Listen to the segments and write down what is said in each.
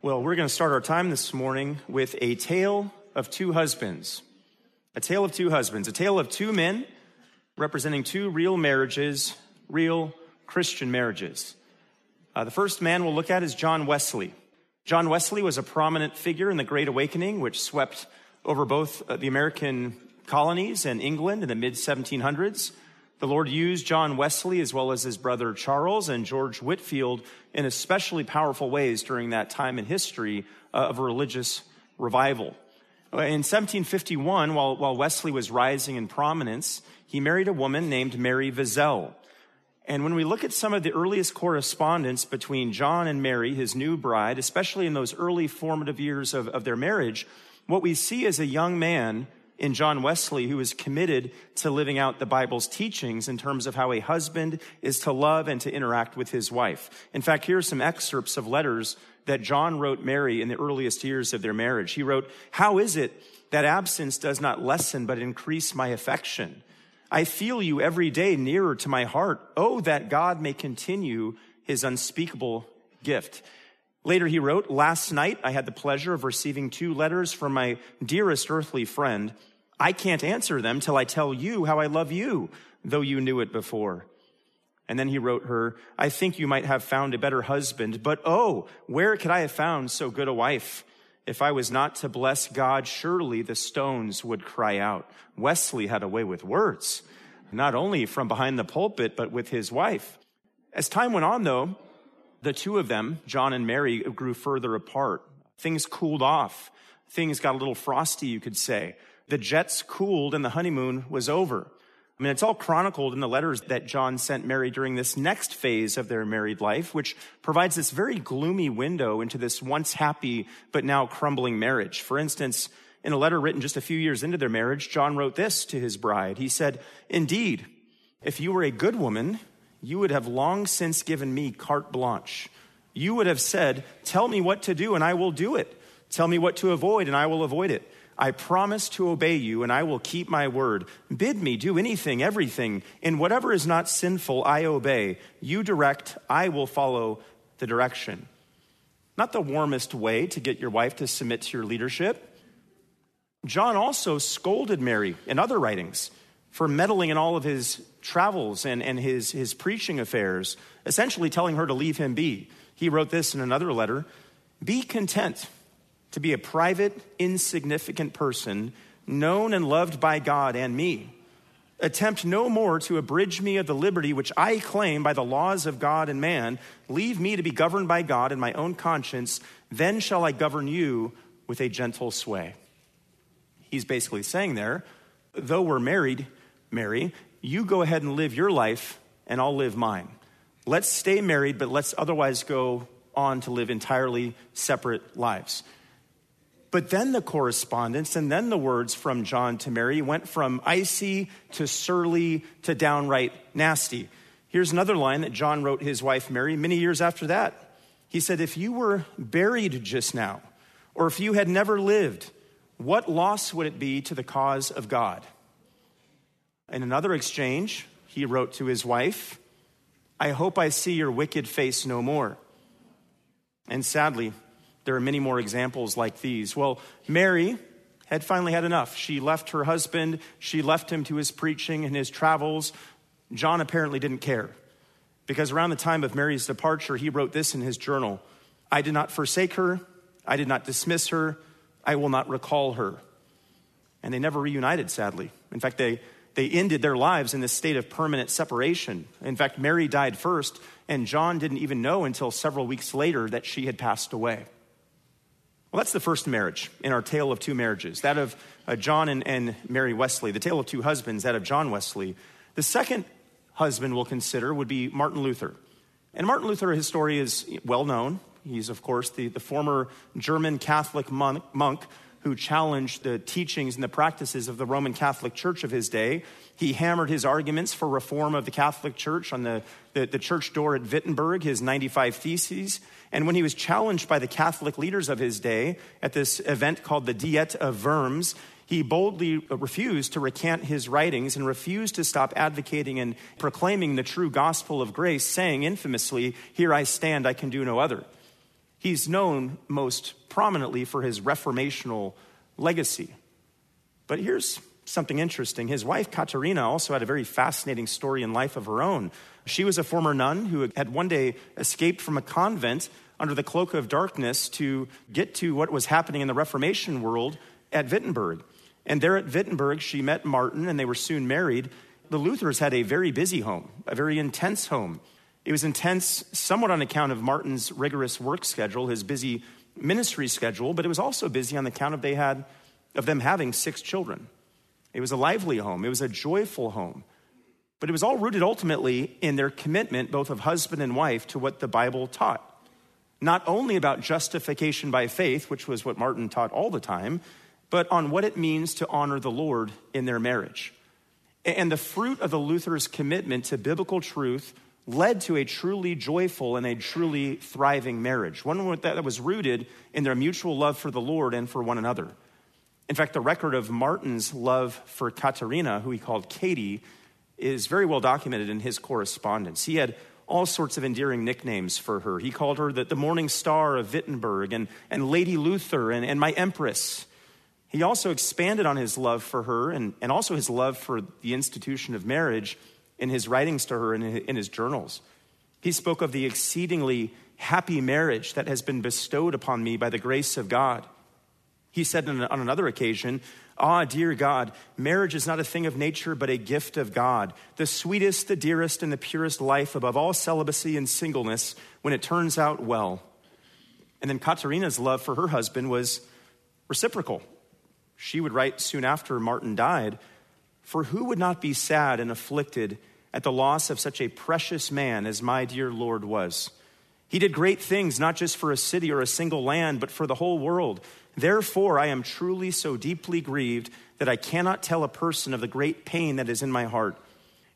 Well, we're going to start our time this morning with a tale of two husbands. A tale of two husbands, a tale of two men representing two real marriages, real Christian marriages. Uh, the first man we'll look at is John Wesley. John Wesley was a prominent figure in the Great Awakening, which swept over both uh, the American colonies and England in the mid 1700s. The Lord used John Wesley as well as his brother Charles and George Whitefield in especially powerful ways during that time in history uh, of religious revival. Uh, in 1751, while, while Wesley was rising in prominence, he married a woman named Mary Vazeille. And when we look at some of the earliest correspondence between John and Mary, his new bride, especially in those early formative years of, of their marriage, what we see is a young man in John Wesley who is committed to living out the Bible's teachings in terms of how a husband is to love and to interact with his wife. In fact, here are some excerpts of letters that John wrote Mary in the earliest years of their marriage. He wrote, How is it that absence does not lessen but increase my affection? I feel you every day nearer to my heart. Oh, that God may continue his unspeakable gift. Later, he wrote, Last night I had the pleasure of receiving two letters from my dearest earthly friend. I can't answer them till I tell you how I love you, though you knew it before. And then he wrote her, I think you might have found a better husband, but oh, where could I have found so good a wife? If I was not to bless God, surely the stones would cry out. Wesley had a way with words, not only from behind the pulpit, but with his wife. As time went on, though, the two of them, John and Mary, grew further apart. Things cooled off. Things got a little frosty, you could say. The jets cooled and the honeymoon was over. I mean, it's all chronicled in the letters that John sent Mary during this next phase of their married life, which provides this very gloomy window into this once happy but now crumbling marriage. For instance, in a letter written just a few years into their marriage, John wrote this to his bride. He said, Indeed, if you were a good woman, you would have long since given me carte blanche. You would have said, Tell me what to do and I will do it. Tell me what to avoid and I will avoid it. I promise to obey you and I will keep my word. Bid me do anything, everything. In whatever is not sinful, I obey. You direct, I will follow the direction. Not the warmest way to get your wife to submit to your leadership. John also scolded Mary in other writings for meddling in all of his travels and, and his, his preaching affairs, essentially telling her to leave him be. He wrote this in another letter Be content to be a private, insignificant person, known and loved by God and me. Attempt no more to abridge me of the liberty which I claim by the laws of God and man. Leave me to be governed by God and my own conscience. Then shall I govern you with a gentle sway. He's basically saying there, though we're married, Mary, you go ahead and live your life, and I'll live mine. Let's stay married, but let's otherwise go on to live entirely separate lives. But then the correspondence and then the words from John to Mary went from icy to surly to downright nasty. Here's another line that John wrote his wife Mary many years after that. He said, If you were buried just now, or if you had never lived, what loss would it be to the cause of God? In another exchange, he wrote to his wife, I hope I see your wicked face no more. And sadly, there are many more examples like these. Well, Mary had finally had enough. She left her husband, she left him to his preaching and his travels. John apparently didn't care because around the time of Mary's departure, he wrote this in his journal I did not forsake her, I did not dismiss her, I will not recall her. And they never reunited, sadly. In fact, they they ended their lives in this state of permanent separation. In fact, Mary died first, and John didn't even know until several weeks later that she had passed away. Well, that's the first marriage in our tale of two marriages, that of uh, John and, and Mary Wesley, the tale of two husbands, that of John Wesley. The second husband we'll consider would be Martin Luther. And Martin Luther, his story is well known. He's, of course, the, the former German Catholic monk, monk who challenged the teachings and the practices of the Roman Catholic Church of his day. He hammered his arguments for reform of the Catholic Church on the, the, the, church door at Wittenberg, his 95 Theses. And when he was challenged by the Catholic leaders of his day at this event called the Diet of Worms, he boldly refused to recant his writings and refused to stop advocating and proclaiming the true gospel of grace, saying infamously, Here I stand, I can do no other. He's known most prominently for his reformational legacy. But here's something interesting. His wife, Katharina, also had a very fascinating story in life of her own. She was a former nun who had one day escaped from a convent under the cloak of darkness to get to what was happening in the Reformation world at Wittenberg. And there at Wittenberg, she met Martin and they were soon married. The Luthers had a very busy home, a very intense home. It was intense somewhat on account of Martin's rigorous work schedule, his busy ministry schedule, but it was also busy on the account of they had of them having six children. It was a lively home, it was a joyful home. But it was all rooted ultimately in their commitment, both of husband and wife, to what the Bible taught. Not only about justification by faith, which was what Martin taught all the time, but on what it means to honor the Lord in their marriage. And the fruit of the Luther's commitment to biblical truth led to a truly joyful and a truly thriving marriage, one that was rooted in their mutual love for the Lord and for one another. In fact, the record of Martin's love for Katharina, who he called Katie, is very well documented in his correspondence. He had all sorts of endearing nicknames for her. He called her the, the Morning Star of Wittenberg and, and Lady Luther and, and my Empress. He also expanded on his love for her and, and also his love for the institution of marriage in his writings to her and in his journals. He spoke of the exceedingly happy marriage that has been bestowed upon me by the grace of God. He said on another occasion, Ah, dear God, marriage is not a thing of nature, but a gift of God, the sweetest, the dearest, and the purest life above all celibacy and singleness when it turns out well. And then Katharina's love for her husband was reciprocal. She would write soon after Martin died, For who would not be sad and afflicted at the loss of such a precious man as my dear Lord was? He did great things, not just for a city or a single land, but for the whole world. Therefore, I am truly so deeply grieved that I cannot tell a person of the great pain that is in my heart.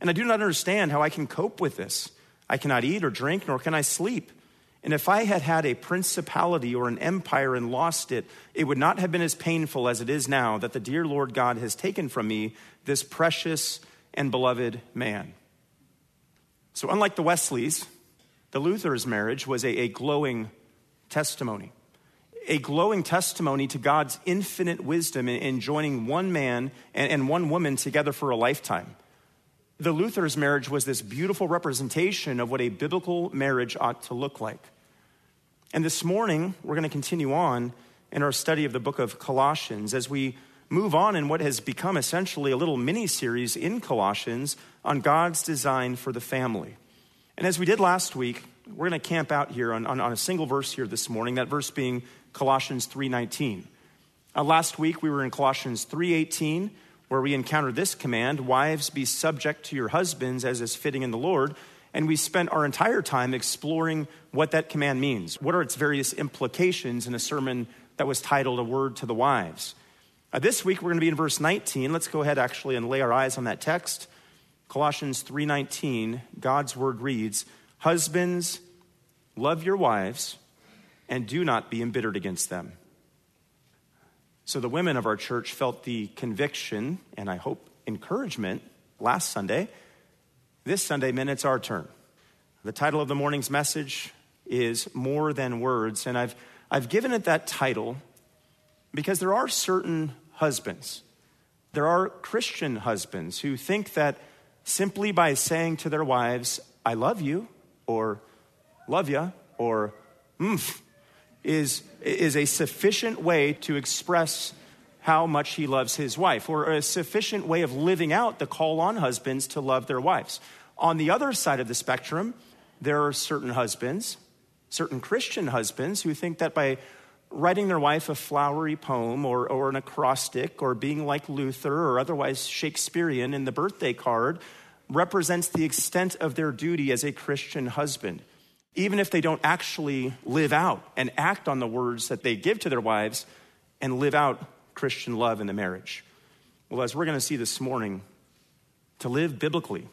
And I do not understand how I can cope with this. I cannot eat or drink, nor can I sleep. And if I had had a principality or an empire and lost it, it would not have been as painful as it is now that the dear Lord God has taken from me this precious and beloved man. So, unlike the Wesleys, the Luther's marriage was a, a glowing testimony a glowing testimony to God's infinite wisdom in, in joining one man and, and one woman together for a lifetime. The Luther's marriage was this beautiful representation of what a biblical marriage ought to look like. And this morning, we're going to continue on in our study of the book of Colossians as we move on in what has become essentially a little mini series in Colossians on God's design for the family. And as we did last week, we're going to camp out here on, on, on, a single verse here this morning, that verse being Colossians 3.19. Uh, last week we were in Colossians 3.18 where we encountered this command, wives be subject to your husbands as is fitting in the Lord. And we spent our entire time exploring what that command means. What are its various implications in a sermon that was titled A Word to the Wives? Uh, this week we're going to be in verse 19. Let's go ahead actually and lay our eyes on that text. Colossians 3:19, God's word reads, "Husbands, love your wives and do not be embittered against them. So the women of our church felt the conviction and I hope encouragement last Sunday. This Sunday, men, it's our turn. The title of the morning's message is More Than Words, and I've, I've given it that title because there are certain husbands, there are Christian husbands who think that simply by saying to their wives, I love you, or love ya, or mm, is, is a sufficient way to express how much he loves his wife, or a sufficient way of living out the call on husbands to love their wives. On the other side of the spectrum, there are certain husbands, certain Christian husbands, who think that by writing their wife a flowery poem or, or an acrostic or being like Luther or otherwise Shakespearean in the birthday card represents the extent of their duty as a Christian husband even if they don't actually live out and act on the words that they give to their wives and live out Christian love in the marriage. Well, as we're going to see this morning, to live biblically,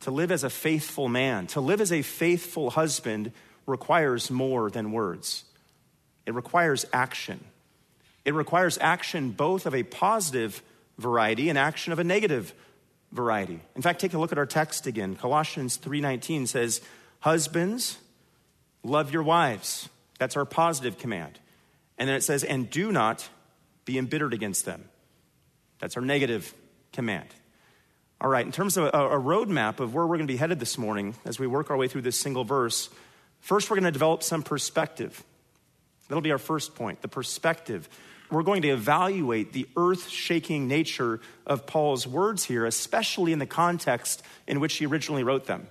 to live as a faithful man, to live as a faithful husband requires more than words. It requires action. It requires action both of a positive variety and action of a negative variety. In fact, take a look at our text again. Colossians 3:19 says, Husbands, love your wives That's our positive command. And then it says, and do not be embittered against them. That's our negative command. All right, in terms of a, roadmap of where we're going to be headed this morning as we work our way through this single verse, first we're going to develop some perspective. That'll be our first point the perspective. We're going to evaluate the earth shaking nature of Paul's words here, especially in the context in which he originally wrote them.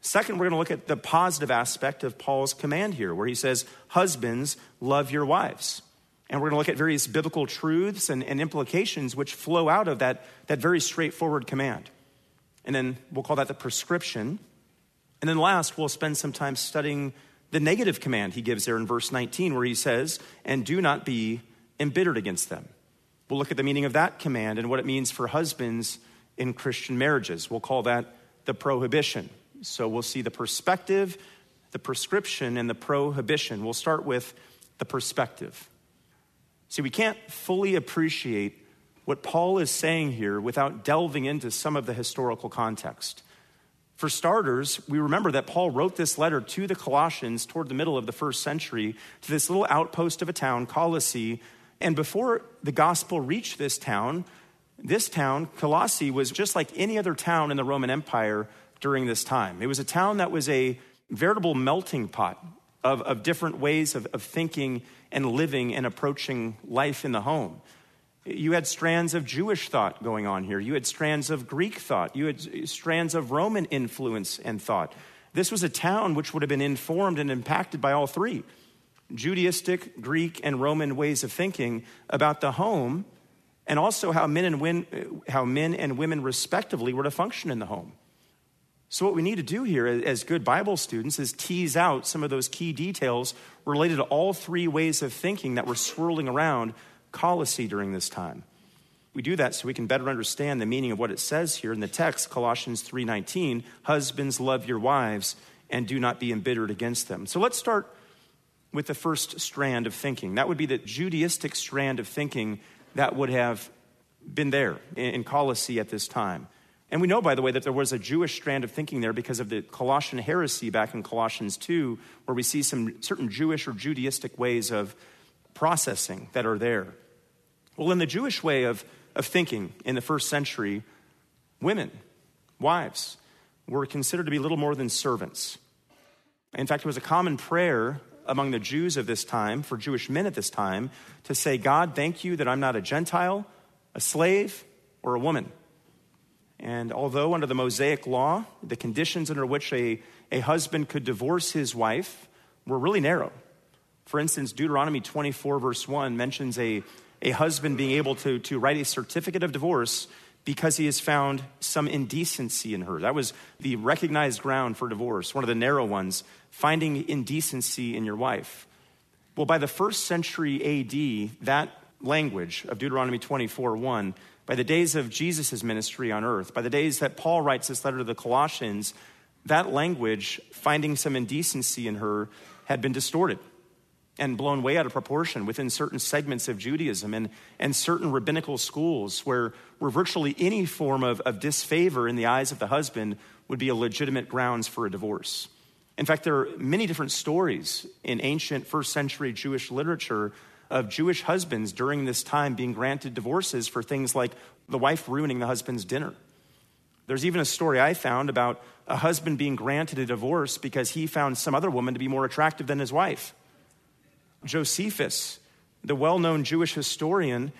Second, we're going to look at the positive aspect of Paul's command here, where he says, Husbands, love your wives. And we're going to look at various biblical truths and, and, implications which flow out of that, that very straightforward command. And then we'll call that the prescription. And then last, we'll spend some time studying the negative command he gives there in verse 19, where he says, And do not be embittered against them. We'll look at the meaning of that command and what it means for husbands in Christian marriages. We'll call that the prohibition. So we'll see the perspective, the prescription, and the prohibition. We'll start with the perspective. See, we can't fully appreciate what Paul is saying here without delving into some of the historical context. For starters, we remember that Paul wrote this letter to the Colossians toward the middle of the first century to this little outpost of a town, Colossae. And before the gospel reached this town, this town, Colossae, was just like any other town in the Roman Empire during this time. It was a town that was a veritable melting pot of, of different ways of, of thinking and living and approaching life in the home. You had strands of Jewish thought going on here. You had strands of Greek thought. You had strands of Roman influence and thought. This was a town which would have been informed and impacted by all three Judaistic, Greek, and Roman ways of thinking about the home, and also how men and, win, how men and women, respectively, were to function in the home. So, what we need to do here as good Bible students is tease out some of those key details related to all three ways of thinking that were swirling around Colossae during this time. We do that so we can better understand the meaning of what it says here in the text, Colossians 3:19, husbands love your wives and do not be embittered against them. So let's start with the first strand of thinking. That would be the Judaistic strand of thinking that would have been there in Colossae at this time. And we know, by the way, that there was a Jewish strand of thinking there because of the Colossian heresy back in Colossians 2, where we see some certain Jewish or Judaistic ways of processing that are there. Well, in the Jewish way of, of thinking in the first century, women, wives, were considered to be little more than servants. In fact, it was a common prayer among the Jews of this time, for Jewish men at this time, to say, God, thank you that I'm not a Gentile, a slave, or a woman. And although under the Mosaic law, the conditions under which a, a husband could divorce his wife were really narrow. For instance, Deuteronomy 24, verse 1 mentions a, a husband being able to, to write a certificate of divorce because he has found some indecency in her. That was the recognized ground for divorce, one of the narrow ones, finding indecency in your wife. Well, by the first century AD, that language of Deuteronomy 24, 1 by the days of Jesus' ministry on earth, by the days that Paul writes this letter to the Colossians, that language, finding some indecency in her, had been distorted and blown way out of proportion within certain segments of Judaism and, and certain rabbinical schools where, where virtually any form of, of disfavor in the eyes of the husband would be a legitimate grounds for a divorce. In fact, there are many different stories in ancient first century Jewish literature of Jewish husbands during this time being granted divorces for things like the wife ruining the husband's dinner. There's even a story I found about a husband being granted a divorce because he found some other woman to be more attractive than his wife. Josephus, the well known Jewish historian,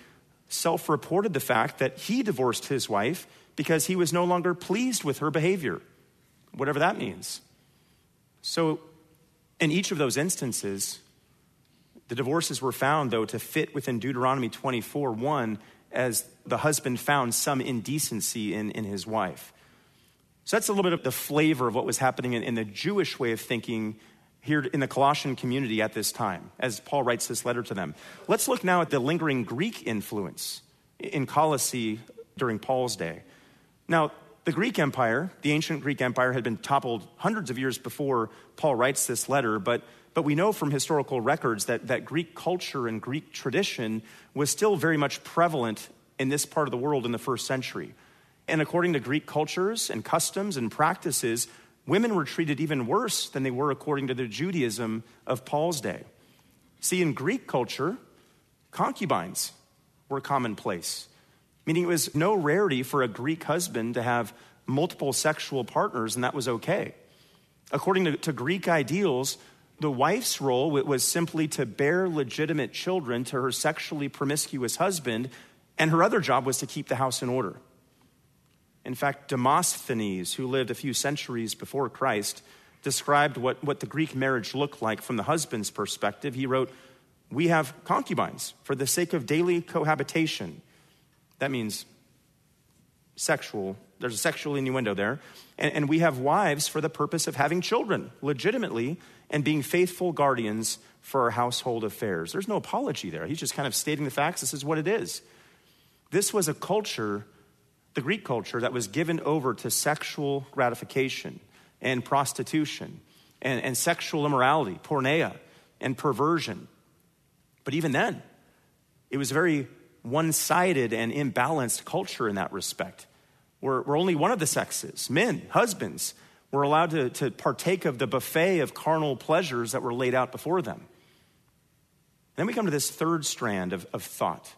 self reported the fact that he divorced his wife because he was no longer pleased with her behavior, whatever that means. So, in each of those instances, the divorces were found, though, to fit within Deuteronomy 24 1 as the husband found some indecency in, in his wife. So that's a little bit of the flavor of what was happening in, in the Jewish way of thinking here in the Colossian community at this time, as Paul writes this letter to them. Let's look now at the lingering Greek influence in Colossae during Paul's day. Now, the Greek Empire, the ancient Greek Empire, had been toppled hundreds of years before Paul writes this letter, but but we know from historical records that, that Greek culture and Greek tradition was still very much prevalent in this part of the world in the first century. And according to Greek cultures and customs and practices, women were treated even worse than they were according to the Judaism of Paul's day. See, in Greek culture, concubines were commonplace, meaning it was no rarity for a Greek husband to have multiple sexual partners, and that was okay. According to, to Greek ideals, the wife's role was simply to bear legitimate children to her sexually promiscuous husband, and her other job was to keep the house in order. In fact, Demosthenes, who lived a few centuries before Christ, described what, what the Greek marriage looked like from the husband's perspective. He wrote, We have concubines for the sake of daily cohabitation. That means sexual, there's a sexual innuendo there. And, and we have wives for the purpose of having children, legitimately, and being faithful guardians for our household affairs. There's no apology there. He's just kind of stating the facts. This is what it is. This was a culture, the Greek culture, that was given over to sexual gratification and prostitution and, and sexual immorality, porneia, and perversion. But even then, it was a very one sided and imbalanced culture in that respect, where, where only one of the sexes, men, husbands, were allowed to, to partake of the buffet of carnal pleasures that were laid out before them. Then we come to this third strand of, of thought,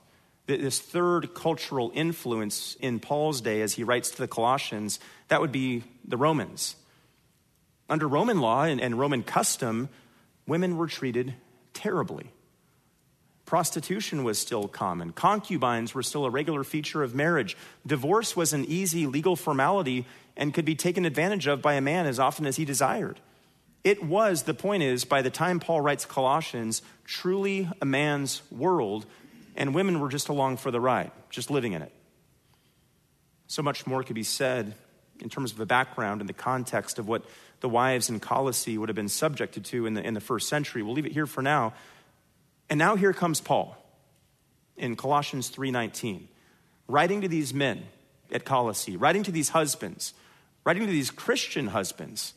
this third cultural influence in Paul's day as he writes to the Colossians. That would be the Romans. Under Roman law and, and Roman custom, women were treated terribly. Prostitution was still common. Concubines were still a regular feature of marriage. Divorce was an easy legal formality and could be taken advantage of by a man as often as he desired. It was, the point is, by the time Paul writes Colossians, truly a man's world, and women were just along for the ride, just living in it. So much more could be said in terms of the background and the context of what the wives in Colossae would have been subjected to in the, in the first century. We'll leave it here for now. And now here comes Paul in Colossians 3:19, writing to these men at Colossae, writing to these husbands, writing to these Christian husbands.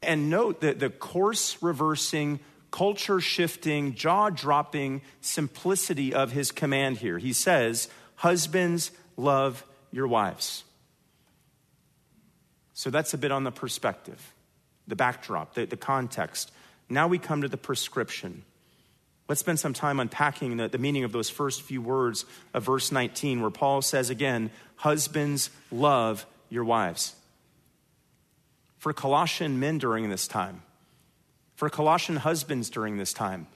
And note that the course reversing, culture shifting, jaw dropping simplicity of his command here. He says, Husbands, love your wives. So that's a bit on the perspective the backdrop, the, the context. Now we come to the prescription. Let's spend some time unpacking the, the, meaning of those first few words of verse 19, where Paul says again, Husbands, love your wives. For Colossian men during this time, for Colossian husbands during this time,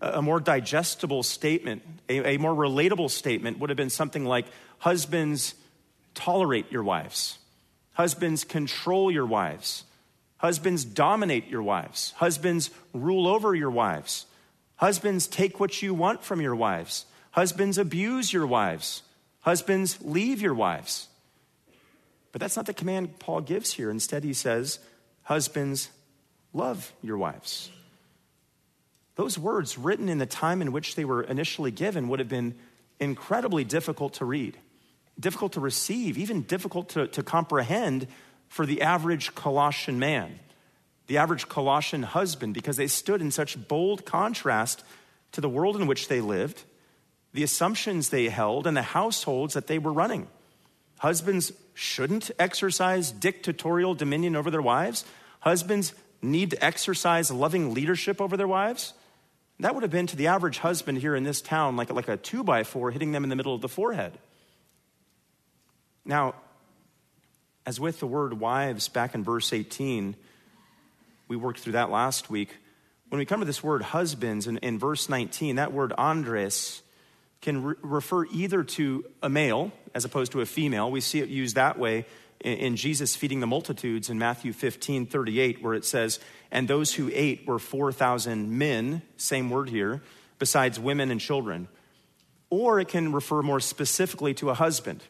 a, more digestible statement, a, a more relatable statement would have been something like, Husbands, tolerate your wives. Husbands, control your wives. Husbands, dominate your wives. Husbands, rule over your wives. Husbands, take what you want from your wives. Husbands, abuse your wives. Husbands, leave your wives. But that's not the command Paul gives here. Instead, he says, Husbands, love your wives. Those words, written in the time in which they were initially given, would have been incredibly difficult to read, difficult to receive, even difficult to, to comprehend for the average Colossian man, the average Colossian husband, because they stood in such bold contrast to the world in which they lived, the assumptions they held, and the households that they were running. Husbands shouldn't exercise dictatorial dominion over their wives. Husbands need to exercise loving leadership over their wives. That would have been to the average husband here in this town like, like a two by four hitting them in the middle of the forehead. Now, as with the word wives back in verse 18, we worked through that last week. When we come to this word husbands in, in verse 19, that word andres can re- refer either to a male as opposed to a female. We see it used that way in, Jesus feeding the multitudes in Matthew 15 38, where it says, And those who ate were 4,000 men, same word here, besides women and children. Or it can refer more specifically to a husband,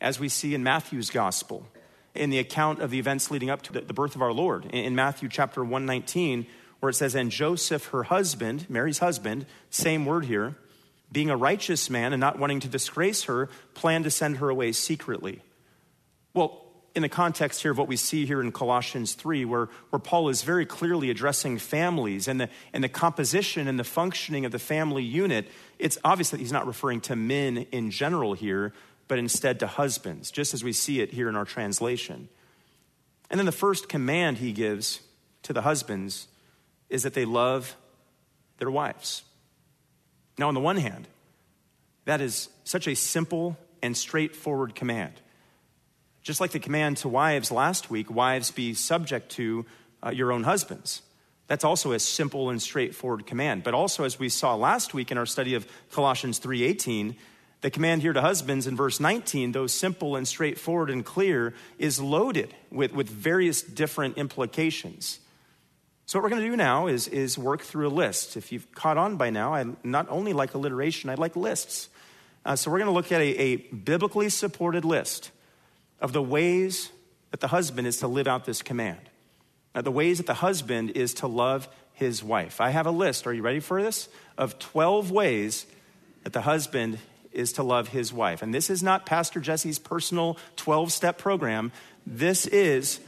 as we see in Matthew's gospel in the account of the events leading up to the birth of our Lord. In Matthew chapter 119, where it says, And Joseph, her husband, Mary's husband, same word here, being a righteous man and not wanting to disgrace her, planned to send her away secretly. Well, in the context here of what we see here in Colossians 3, where, where Paul is very clearly addressing families and the, and the composition and the functioning of the family unit, it's obvious that he's not referring to men in general here, but instead to husbands, just as we see it here in our translation. And then the first command he gives to the husbands is that they love their wives. Now, on the one hand, that is such a simple and straightforward command. Just like the command to wives last week, wives be subject to uh, your own husbands. That's also a simple and straightforward command. But also, as we saw last week in our study of Colossians 3:18, the command here to husbands in verse 19, though simple and straightforward and clear, is loaded with, with various different implications. So, what we're going to do now is, is work through a list. If you've caught on by now, I not only like alliteration, I like lists. Uh, so, we're going to look at a, a biblically supported list of the ways that the husband is to live out this command. Now, the ways that the husband is to love his wife. I have a list, are you ready for this? Of 12 ways that the husband is to love his wife. And this is not Pastor Jesse's personal 12 step program. This is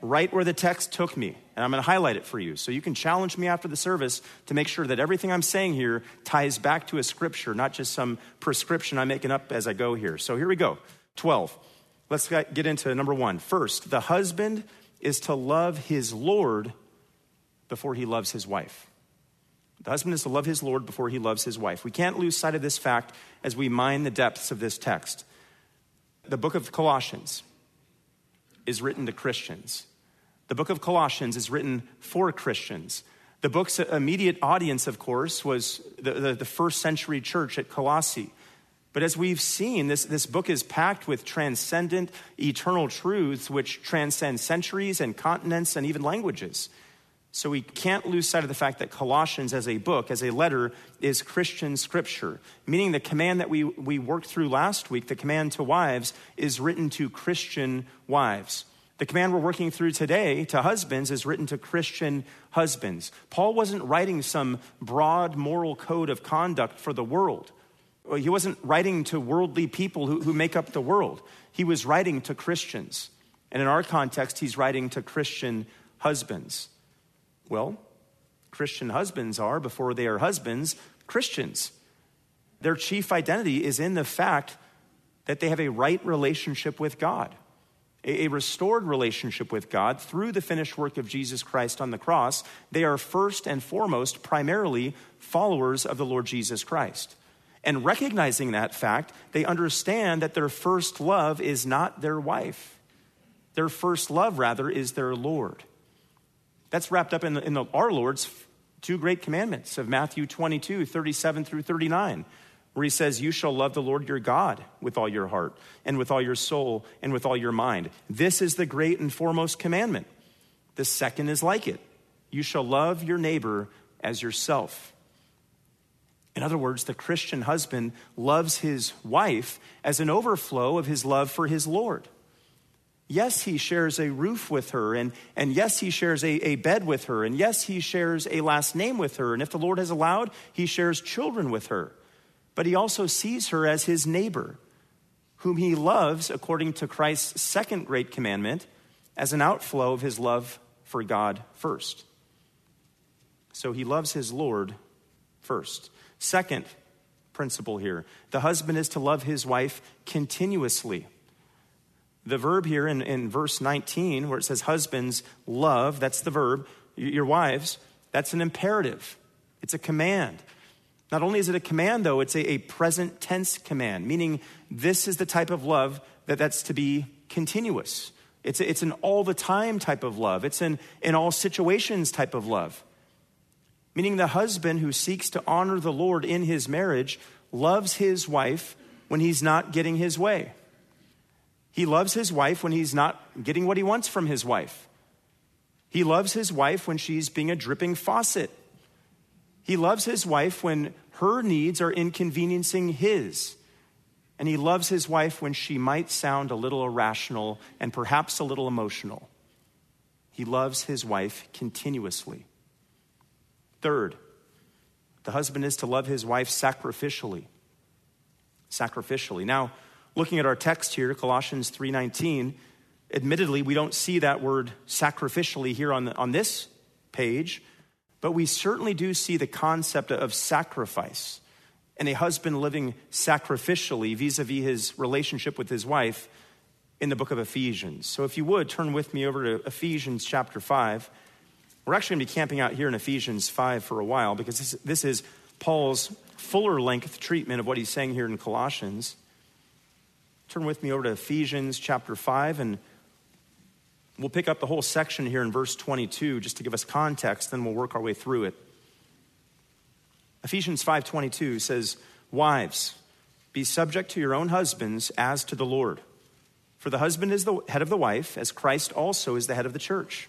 right where the text took me. And I'm going to highlight it for you. So you can challenge me after the service to make sure that everything I'm saying here ties back to a scripture, not just some prescription I'm making up as I go here. So here we go 12. Let's get into number one. First, the husband is to love his Lord before he loves his wife. The husband is to love his Lord before he loves his wife. We can't lose sight of this fact as we mine the depths of this text. The book of Colossians is written to Christians. The book of Colossians is written for Christians. The book's immediate audience, of course, was the, the, the first century church at Colossae. But as we've seen, this, this book is packed with transcendent, eternal truths which transcend centuries and continents and even languages. So we can't lose sight of the fact that Colossians, as a book, as a letter, is Christian scripture, meaning the command that we, we worked through last week, the command to wives, is written to Christian wives. The command we're working through today to husbands is written to Christian husbands. Paul wasn't writing some broad moral code of conduct for the world. He wasn't writing to worldly people who, who make up the world. He was writing to Christians. And in our context, he's writing to Christian husbands. Well, Christian husbands are, before they are husbands, Christians. Their chief identity is in the fact that they have a right relationship with God, a restored relationship with God through the finished work of Jesus Christ on the cross. They are first and foremost, primarily, followers of the Lord Jesus Christ. And recognizing that fact, they understand that their first love is not their wife. Their first love, rather, is their Lord. That's wrapped up in, the, in the, our Lord's two great commandments of Matthew 22, 37 through 39, where he says, You shall love the Lord your God with all your heart, and with all your soul, and with all your mind. This is the great and foremost commandment. The second is like it you shall love your neighbor as yourself. In other words, the Christian husband loves his wife as an overflow of his love for his Lord. Yes, he shares a roof with her, and, and yes, he shares a, a bed with her, and yes, he shares a last name with her, and if the Lord has allowed, he shares children with her. But he also sees her as his neighbor, whom he loves, according to Christ's second great commandment, as an outflow of his love for God first. So he loves his Lord first. Second principle here the husband is to love his wife continuously. The verb here in, in verse 19, where it says husbands love, that's the verb, your wives, that's an imperative. It's a command. Not only is it a command, though, it's a, a present tense command, meaning this is the type of love that that's to be continuous. It's, a, it's an all the time type of love. It's an in all situations type of love meaning the husband who seeks to honor the Lord in his marriage loves his wife when he's not getting his way. He loves his wife when he's not getting what he wants from his wife. He loves his wife when she's being a dripping faucet. He loves his wife when her needs are inconveniencing his. And he loves his wife when she might sound a little irrational and perhaps a little emotional. He loves his wife continuously. Third, the husband is to love his wife sacrificially. Sacrificially. Now, looking at our text here, Colossians 3:19, admittedly we don't see that word sacrificially here on, the, on this page, but we certainly do see the concept of sacrifice and a husband living sacrificially vis-a-vis his relationship with his wife in the book of Ephesians. So if you would, turn with me over to Ephesians chapter 5. We're actually going to be camping out here in Ephesians 5 for a while because this, this is Paul's fuller length treatment of what he's saying here in Colossians. Turn with me over to Ephesians chapter 5 and we'll pick up the whole section here in verse 22 just to give us context then we'll work our way through it. Ephesians 5:22 says, "Wives, be subject to your own husbands as to the Lord. For the husband is the head of the wife, as Christ also is the head of the church,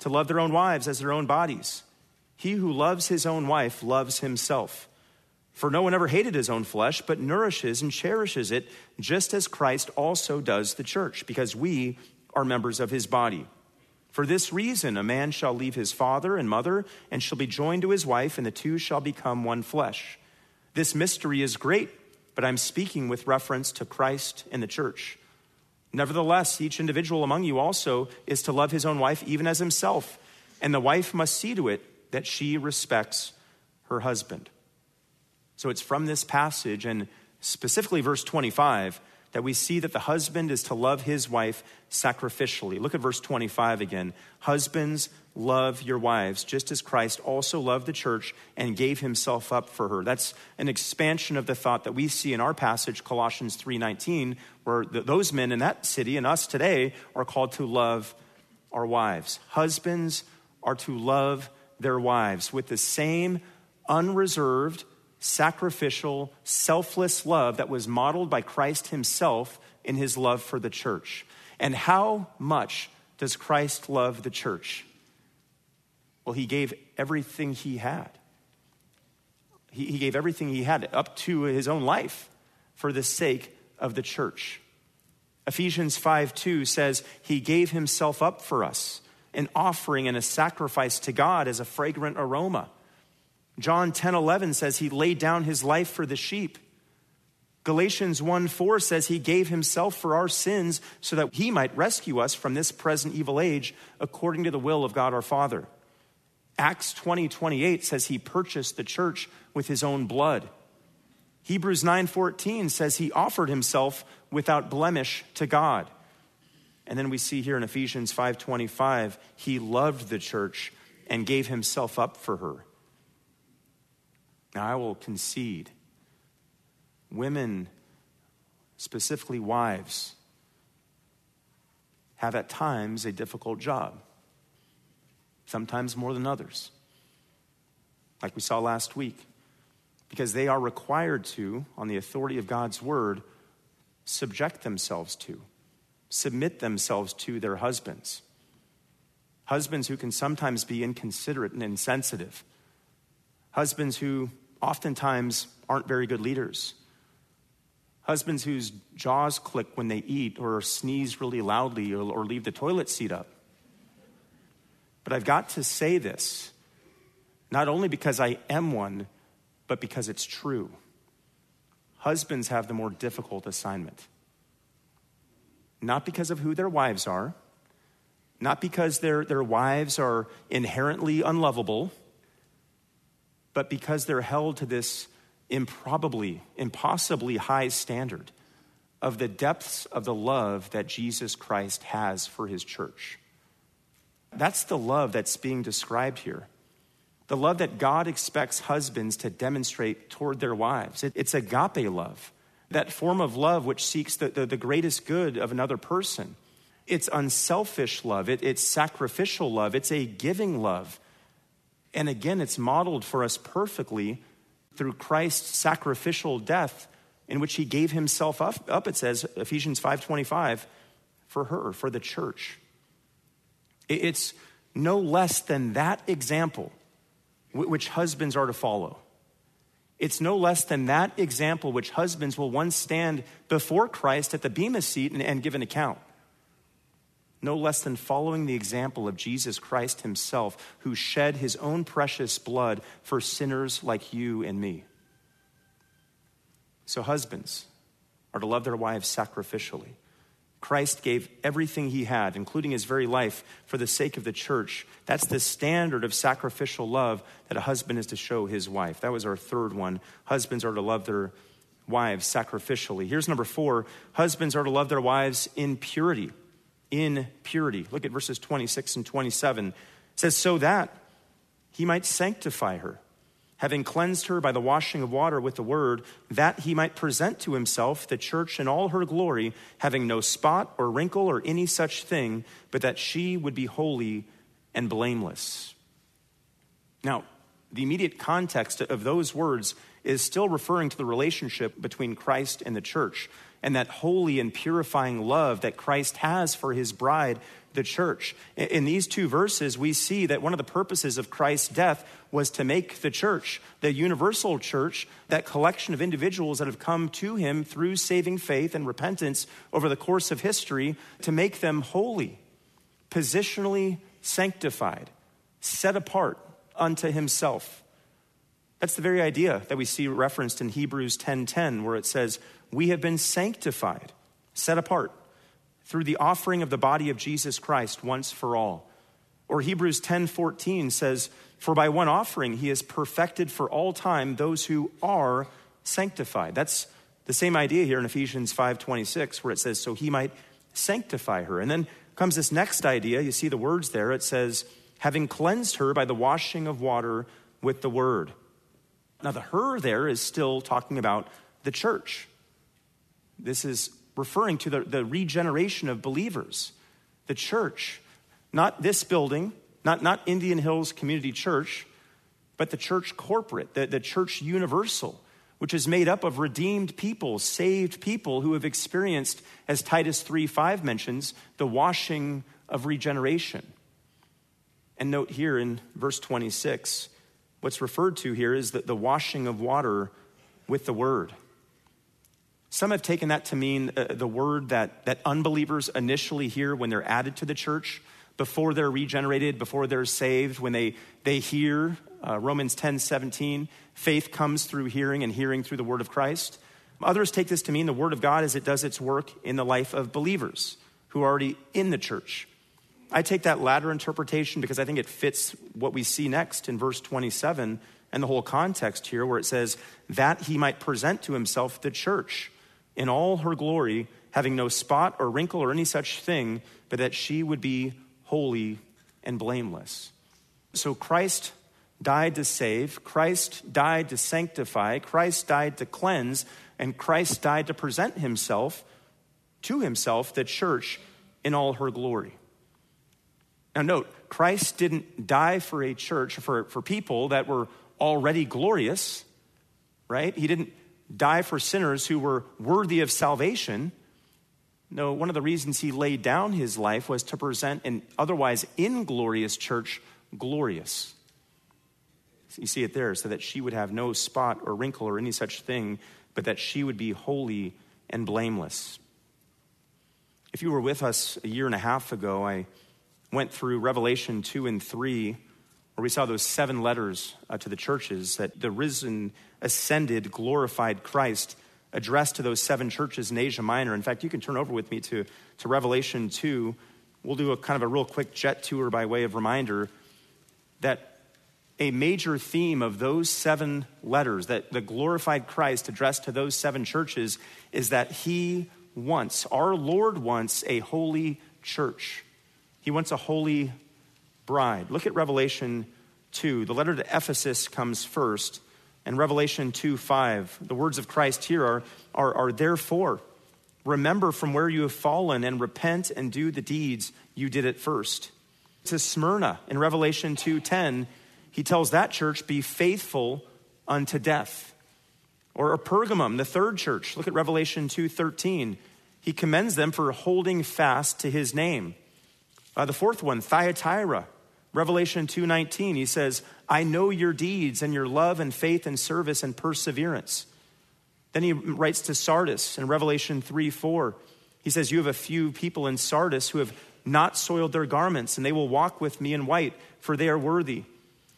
to love their own wives as their own bodies. He who loves his own wife loves himself. For no one ever hated his own flesh, but nourishes and cherishes it, just as Christ also does the church, because we are members of his body. For this reason, a man shall leave his father and mother, and shall be joined to his wife, and the two shall become one flesh. This mystery is great, but I'm speaking with reference to Christ and the church. Nevertheless, each individual among you also is to love his own wife even as himself, and the wife must see to it that she respects her husband. So it's from this passage, and specifically verse 25, that we see that the husband is to love his wife sacrificially. Look at verse 25 again. Husbands, love your wives, just as Christ also loved the church and gave himself up for her. That's an expansion of the thought that we see in our passage, Colossians 3.19, where those men in that city and us today are called to love our wives. Husbands are to love their wives with the same unreserved, sacrificial, selfless love that was modeled by Christ himself in his love for the church. And how much does Christ love the church? Well, he gave everything he had. He, he gave everything he had up to his own life for the sake of the church. Ephesians 5 2 says, He gave himself up for us, an offering and a sacrifice to God as a fragrant aroma. John 10 11 says he laid down his life for the sheep. Galatians 1 4 says he gave himself for our sins so that he might rescue us from this present evil age according to the will of God our Father. Acts 20 28 says he purchased the church with his own blood. Hebrews 9 14 says he offered himself without blemish to God. And then we see here in Ephesians 5:25, he loved the church and gave himself up for her. Now, I will concede women, specifically wives, have at times a difficult job, sometimes more than others, like we saw last week, because they are required to, on the authority of God's word, subject themselves to, submit themselves to their husbands. Husbands who can sometimes be inconsiderate and insensitive. Husbands who oftentimes aren't very good leaders. Husbands whose jaws click when they eat or sneeze really loudly or, or leave the toilet seat up. But I've got to say this, not only because I am one, but because it's true. Husbands have the more difficult assignment. Not because of who their wives are, not because their, their wives are inherently unlovable but because they're held to this improbably, impossibly high standard of the depths of the love that Jesus Christ has for his church. That's the love that's being described here. The love that God expects husbands to demonstrate toward their wives. It, it's agape love, that form of love which seeks the, the, the greatest good of another person. It's unselfish love, it, it's sacrificial love, it's a giving love. And again, it's modeled for us perfectly through Christ's sacrificial death in which he gave himself up, up it says, Ephesians 5.25, for her, for the church. It's no less than that example which husbands are to follow. It's no less than that example which husbands will once stand before Christ at the Bema seat and, and give an account. No less than following the example of Jesus Christ himself, who shed his own precious blood for sinners like you and me. So, husbands are to love their wives sacrificially. Christ gave everything he had, including his very life, for the sake of the church. That's the standard of sacrificial love that a husband is to show his wife. That was our third one. Husbands are to love their wives sacrificially. Here's number four husbands are to love their wives in purity. In purity. Look at verses 26 and 27. It says, So that he might sanctify her having cleansed her by the washing of water with the word, that he might present to himself the church in all her glory, having no spot or wrinkle or any such thing, but that she would be holy and blameless. Now, the immediate context of those words is still referring to the relationship between Christ and the church and that holy and purifying love that Christ has for his bride, the church. In these two verses, we see that one of the purposes of Christ's death was to make the church, the universal church, that collection of individuals that have come to him through saving faith and repentance over the course of history, to make them holy, positionally sanctified, set apart unto himself. That's the very idea that we see referenced in Hebrews 10:10 where it says, "We have been sanctified, set apart through the offering of the body of Jesus Christ once for all." Or Hebrews 10:14 says, "For by one offering he has perfected for all time those who are sanctified." That's the same idea here in Ephesians 5:26 where it says, "So he might sanctify her." And then comes this next idea, you see the words there, it says, "Having cleansed her by the washing of water with the word." Now, the her there is still talking about the church. This is referring to the, the regeneration of believers, the church, not this building, not, not Indian Hills Community Church, but the church corporate, the, the church universal, which is made up of redeemed people, saved people who have experienced, as Titus 3 5 mentions, the washing of regeneration. And note here in verse 26 What's referred to here is that the washing of water with the word. Some have taken that to mean uh, the word that, that unbelievers initially hear when they're added to the church, before they're regenerated, before they're saved, when they, they hear uh, Romans 10 17, faith comes through hearing and hearing through the word of Christ. Others take this to mean the word of God as it does its work in the life of believers who are already in the church. I take that latter interpretation because I think it fits what we see next in verse 27 and the whole context here, where it says, that he might present to himself the church in all her glory, having no spot or wrinkle or any such thing, but that she would be holy and blameless. So Christ died to save, Christ died to sanctify, Christ died to cleanse, and Christ died to present himself to himself, the church, in all her glory. Now, note, Christ didn't die for a church, for, for people that were already glorious, right? He didn't die for sinners who were worthy of salvation. No, one of the reasons he laid down his life was to present an otherwise inglorious church glorious. You see it there, so that she would have no spot or wrinkle or any such thing, but that she would be holy and blameless. If you were with us a year and a half ago, I went through Revelation 2 and 3, where we saw those seven letters uh, to the churches that the risen, ascended, glorified Christ addressed to those seven churches in Asia Minor. In fact, you can turn over with me to, to Revelation 2. We'll do a kind of a real quick jet tour by way of reminder that a major theme of those seven letters that the glorified Christ addressed to those seven churches is that he wants, our Lord wants, a holy church. He wants a holy bride. Look at Revelation 2. The letter to Ephesus comes first, and Revelation 2 5. The words of Christ here are, are, are therefore, remember from where you have fallen and repent and do the deeds you did at first. To Smyrna in Revelation 2:10, he tells that church, be faithful unto death. Or a Pergamum, the third church, look at Revelation 2:13. He commends them for holding fast to his name. Uh, the fourth one, Thyatira, Revelation 2:19, he says, "I know your deeds and your love and faith and service and perseverance." Then he writes to Sardis in Revelation 3 4. He says, You have a few people in Sardis who have not soiled their garments, and they will walk with me in white, for they are worthy.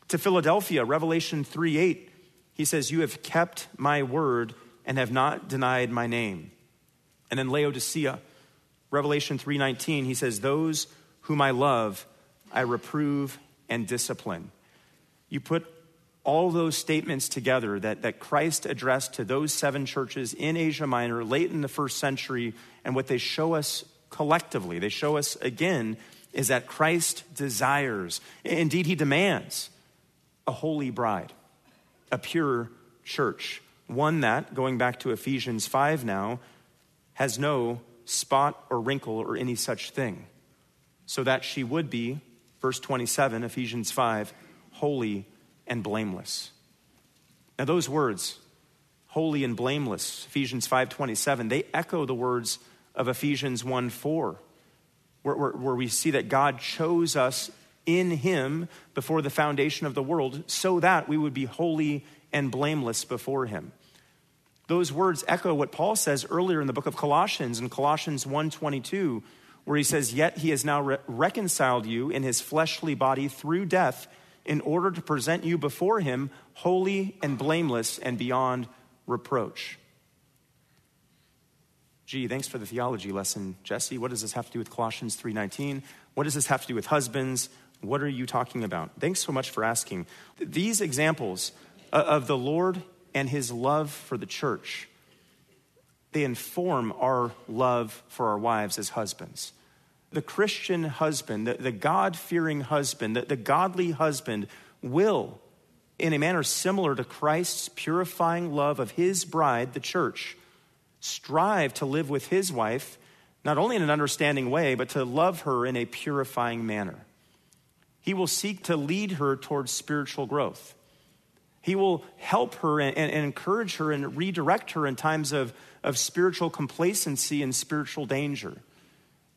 To Philadelphia, Revelation 3 8, he says, You have kept my word and have not denied my name. And then Laodicea, Revelation 3:19, he says, "Those whom I love, I reprove and discipline." You put all those statements together that, that Christ addressed to those seven churches in Asia Minor late in the first century, and what they show us collectively, they show us again, is that Christ desires, indeed, he demands, a holy bride, a pure church, one that, going back to Ephesians 5 now, has no spot or wrinkle or any such thing, so that she would be, verse 27, Ephesians 5, holy and blameless. Now, those words, holy and blameless, Ephesians 5:27, they echo the words of Ephesians 1 4, where, where, where we see that God chose us in Him before the foundation of the world so that we would be holy and blameless before Him. Those words echo what Paul says earlier in the book of Colossians, in Colossians 1:22, where he says, "Yet he has now re- reconciled you in his fleshly body through death in order to present you before him holy and blameless and beyond reproach." Gee, thanks for the theology lesson, Jesse. What does this have to do with Colossians 3:19? What does this have to do with husbands? What are you talking about? Thanks so much for asking. These examples of the Lord and his love for the church, they inform our love for our wives as husbands. The Christian husband, the, the God fearing husband, the, the godly husband will, in a manner similar to Christ's purifying love of his bride, the church, strive to live with his wife, not only in an understanding way, but to love her in a purifying manner. He will seek to lead her towards spiritual growth. He will help her and, and, encourage her and redirect her in times of, of spiritual complacency and spiritual danger.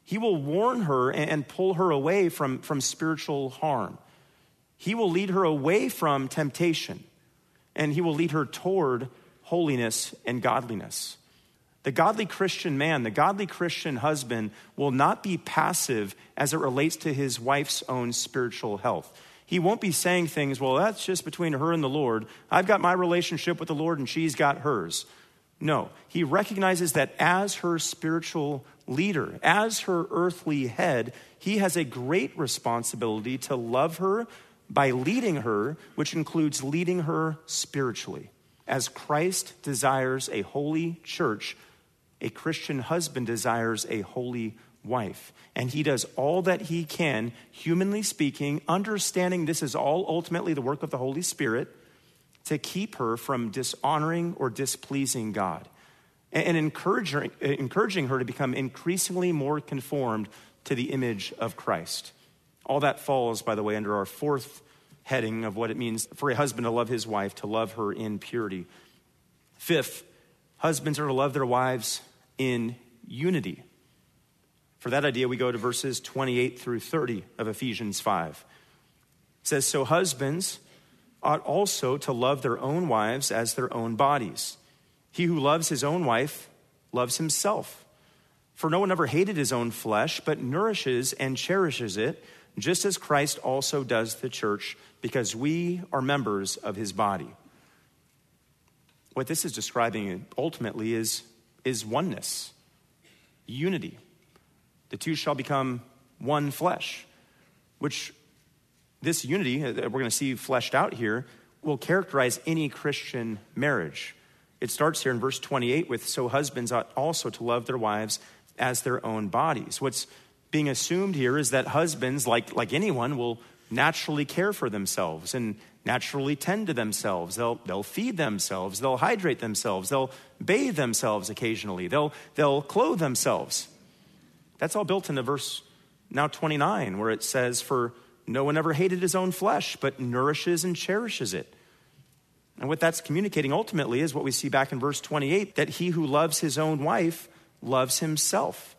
He will warn her and, pull her away from, from spiritual harm. He will lead her away from temptation, and he will lead her toward holiness and godliness. The godly Christian man, the godly Christian husband, will not be passive as it relates to his wife's own spiritual health. He won't be saying things, well, that's just between her and the Lord. I've got my relationship with the Lord and she's got hers. No, he recognizes that as her spiritual leader, as her earthly head, he has a great responsibility to love her by leading her, which includes leading her spiritually. As Christ desires a holy church a Christian husband desires a holy wife. And he does all that he can, humanly speaking, understanding this is all ultimately the work of the Holy Spirit, to keep her from dishonoring or displeasing God. And encouraging, encouraging her to become increasingly more conformed to the image of Christ. All that falls, by the way, under our fourth heading of what it means for a husband to love his wife, to love her in purity. Fifth, husbands are to love their wives in unity. For that idea, we go to verses 28 through 30 of Ephesians 5. It says, So husbands ought also to love their own wives as their own bodies. He who loves his own wife loves himself. For no one ever hated his own flesh, but nourishes and cherishes it, just as Christ also does the church, because we are members of his body. What this is describing ultimately is is oneness, unity. The two shall become one flesh, which this unity that we're going to see fleshed out here will characterize any Christian marriage. It starts here in verse 28 with so husbands ought also to love their wives as their own bodies. What's being assumed here is that husbands, like, like anyone, will naturally care for themselves and naturally tend to themselves. They'll, they'll feed themselves. They'll hydrate themselves. They'll bathe themselves occasionally. They'll, they'll clothe themselves. That's all built into verse now 29, where it says, For no one ever hated his own flesh, but nourishes and cherishes it. And what that's communicating ultimately is what we see back in verse 28 that he who loves his own wife loves himself.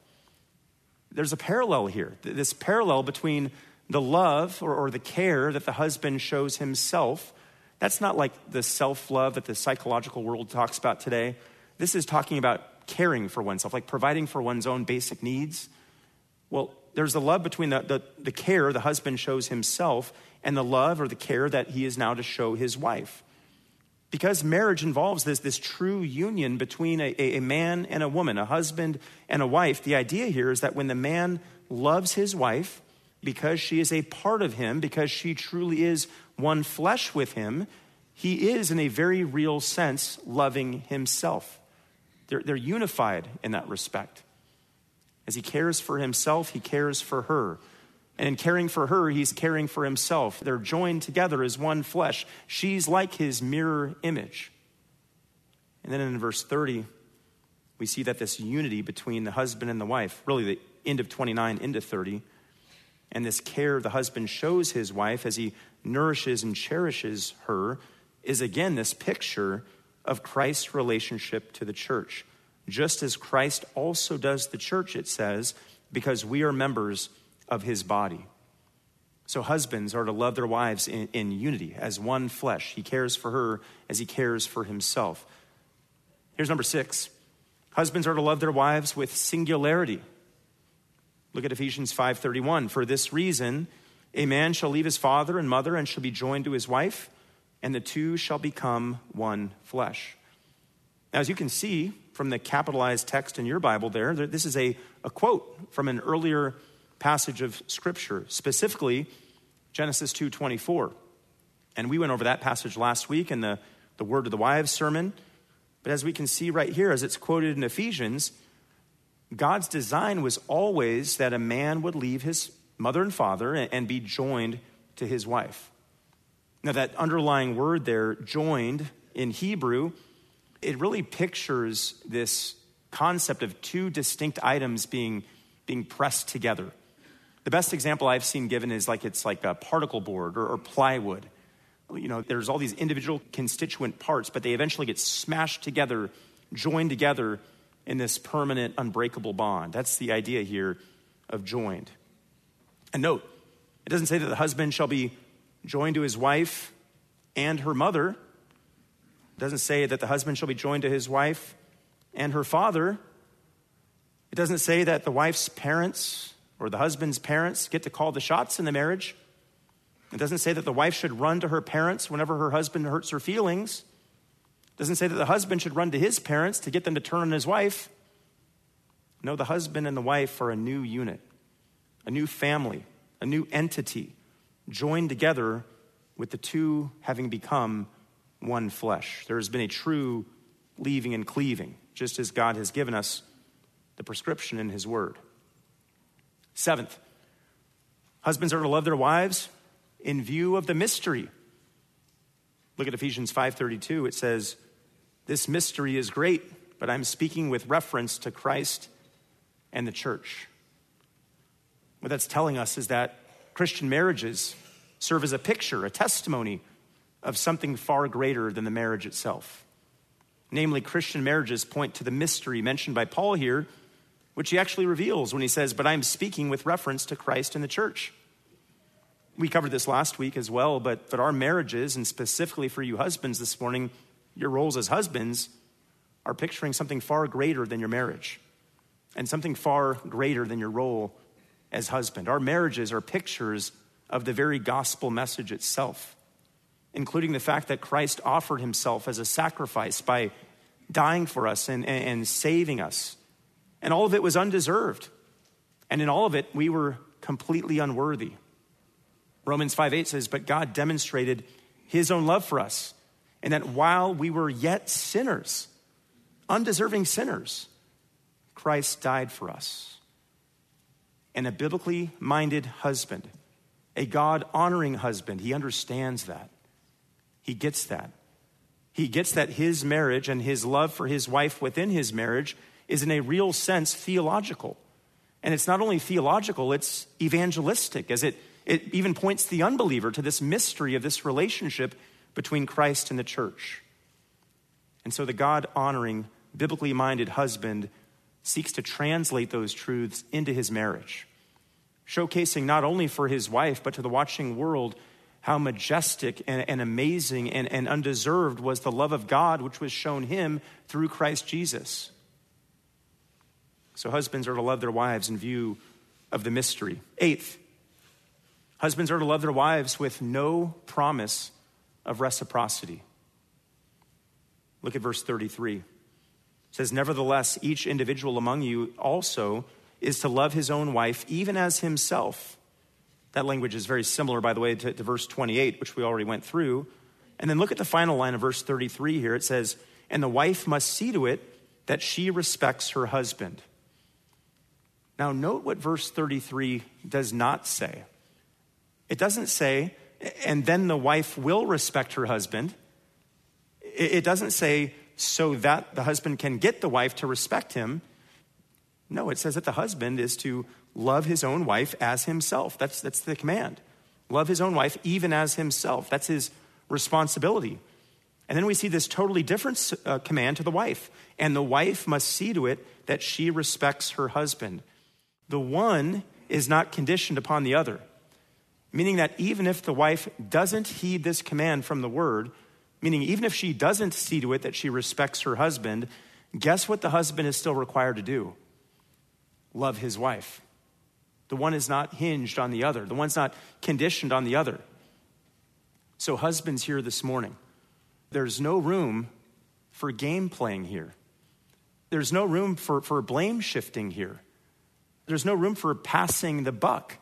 There's a parallel here, this parallel between the love or, or the care that the husband shows himself, that's not like the self love that the psychological world talks about today. This is talking about caring for oneself, like providing for one's own basic needs. Well, There's the love between the, the, the care the husband shows himself and the love or the care that he is now to show his wife. Because marriage involves this, this true union between a, a man and a woman, a husband and a wife, the idea here is that when the man loves his wife because she is a part of him, because she truly is one flesh with him, he is, in a very real sense, loving himself. They're, they're unified in that respect. As he cares for himself, he cares for her. And in caring for her, he's caring for himself. They're joined together as one flesh. She's like his mirror image. And then in verse 30, we see that this unity between the husband and the wife, really the end of 29 into 30, and this care the husband shows his wife as he nourishes and cherishes her, is again this picture of Christ's relationship to the church. Just as Christ also does the church, it says, because we are members of his body. So, husbands are to love their wives in, in, unity as one flesh. He cares for her as he cares for himself. Here's number six husbands are to love their wives with singularity. Look at Ephesians 5:31. For this reason, a man shall leave his father and mother and shall be joined to his wife, and the two shall become one flesh. Now, as you can see from the capitalized text in your Bible there, this is a, a quote from an earlier passage of scripture, specifically Genesis 2:24. And we went over that passage last week in the, the Word of the Wives sermon. But as we can see right here, as it's quoted in Ephesians, God's design was always that a man would leave his mother and father and be joined to his wife. Now, that underlying word there, joined in Hebrew, it really pictures this concept of two distinct items being, being pressed together. The best example I've seen given is like it's like a particle board or, or plywood. You know, there's all these individual constituent parts, but they eventually get smashed together, joined together in this permanent, unbreakable bond. That's the idea here of joined. And note, it doesn't say that the husband shall be joined to his wife and her mother. It doesn't say that the husband shall be joined to his wife and her father. It doesn't say that the wife's parents or the husband's parents get to call the shots in the marriage. It doesn't say that the wife should run to her parents whenever her husband hurts her feelings. It doesn't say that the husband should run to his parents to get them to turn on his wife. No, the husband and the wife are a new unit, a new family, a new entity, joined together with the two having become one flesh. There has been a true leaving and cleaving, just as God has given us the prescription in His Word. Seventh, husbands are to love their wives in view of the mystery. Look at Ephesians 5:32. It says, "This mystery is great, but I'm speaking with reference to Christ and the church." What that's telling us is that Christian marriages serve as a picture, a testimony of something far greater than the marriage itself. Namely, Christian marriages point to the mystery mentioned by Paul here which he actually reveals when he says, But I'm speaking with reference to Christ and the church. We covered this last week as well, but, but our marriages, and specifically for you husbands this morning, your roles as husbands are picturing something far greater than your marriage and something far greater than your role as husband. Our marriages are pictures of the very gospel message itself, including the fact that Christ offered himself as a sacrifice by dying for us and, and, and saving us and all of it was undeserved. And in all of it, we were completely unworthy. Romans 5 8 says, But God demonstrated his own love for us, and that while we were yet sinners, undeserving sinners, Christ died for us. And a biblically minded husband, a God honoring husband, he understands that. He gets that. He gets that his marriage and his love for his wife within his marriage is in a real sense theological. And it's not only theological, it's evangelistic, as it, it even points the unbeliever to this mystery of this relationship between Christ and the church. And so the God honoring, biblically minded husband seeks to translate those truths into his marriage, showcasing not only for his wife, but to the watching world how majestic and, and amazing and, and undeserved was the love of God which was shown him through Christ Jesus. So husbands are to love their wives in view of the mystery. Eighth, husbands are to love their wives with no promise of reciprocity. Look at verse 33. It says, Nevertheless, each individual among you also is to love his own wife, even as himself. That language is very similar, by the way, to, to verse 28, which we already went through. And then look at the final line of verse 33 here. It says, And the wife must see to it that she respects her husband. Now, note what verse 33 does not say. It doesn't say, and then the wife will respect her husband. It doesn't say, so that the husband can get the wife to respect him. No, it says that the husband is to love his own wife as himself. That's, that's the command. Love his own wife even as himself. That's his responsibility. And then we see this totally different uh, command to the wife. And the wife must see to it that she respects her husband. The one is not conditioned upon the other, meaning that even if the wife doesn't heed this command from the word, meaning even if she doesn't see to it that she respects her husband, guess what the husband is still required to do? Love his wife. The one is not hinged on the other, the one's not conditioned on the other. So, husbands here this morning, there's no room for game playing here. There's no room for, for blame shifting here. There's no room for passing the buck.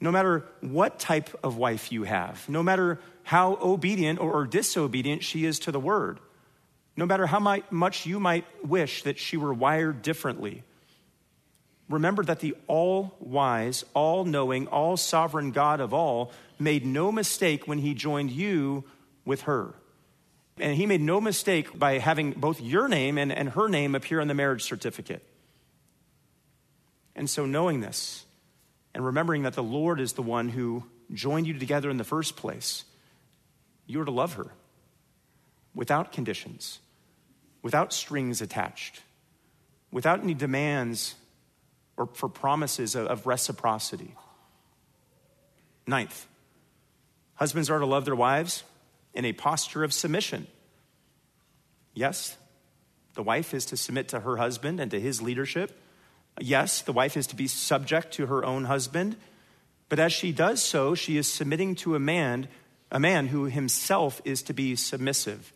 No matter what type of wife you have, no matter how obedient or, or disobedient she is to the word, no matter how much you might wish that she were wired differently, remember that the all wise, all knowing, all sovereign God of all made no mistake when he joined you with her. And he made no mistake by having both your name and, and her name appear on the marriage certificate. And so, knowing this and remembering that the Lord is the one who joined you together in the first place, you are to love her without conditions, without strings attached, without any demands or for promises of, reciprocity. Ninth, husbands are to love their wives in a posture of submission. Yes, the wife is to submit to her husband and to his leadership. Yes, the wife is to be subject to her own husband. But as she does so, she is submitting to a man, a man who himself is to be submissive.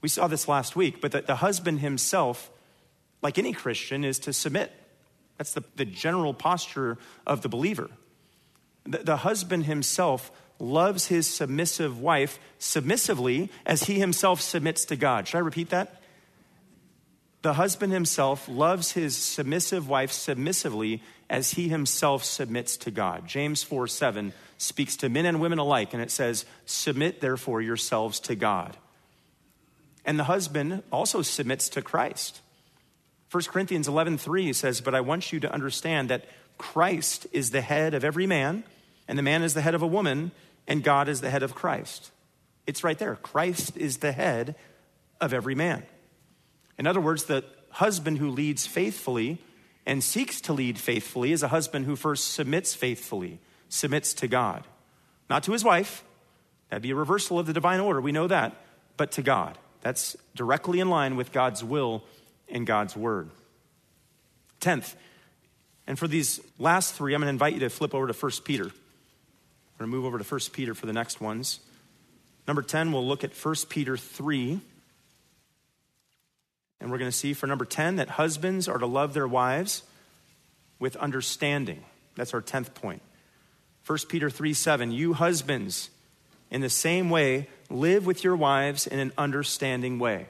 We saw this last week, but the, the husband himself, like any Christian, is to submit. That's the, the general posture of the believer. The, the husband himself loves his submissive wife submissively as he himself submits to God. Should I repeat that? The husband himself loves his submissive wife submissively as he himself submits to God. James 4 7 speaks to men and women alike, and it says, Submit therefore yourselves to God. And the husband also submits to Christ. 1 Corinthians 11 3 says, But I want you to understand that Christ is the head of every man, and the man is the head of a woman, and God is the head of Christ. It's right there. Christ is the head of every man. In other words, the husband who leads faithfully and seeks to lead faithfully is a husband who first submits faithfully, submits to God. Not to his wife, that'd be a reversal of the divine order, we know that, but to God. That's directly in line with God's will and God's word. Tenth, and for these last three, I'm going to invite you to flip over to 1 Peter. We're going to move over to 1 Peter for the next ones. Number 10, we'll look at 1 Peter 3. And we're going to see for number 10 that husbands are to love their wives with understanding. That's our 10th point. 1 Peter 3 7, you husbands, in the same way, live with your wives in an understanding way.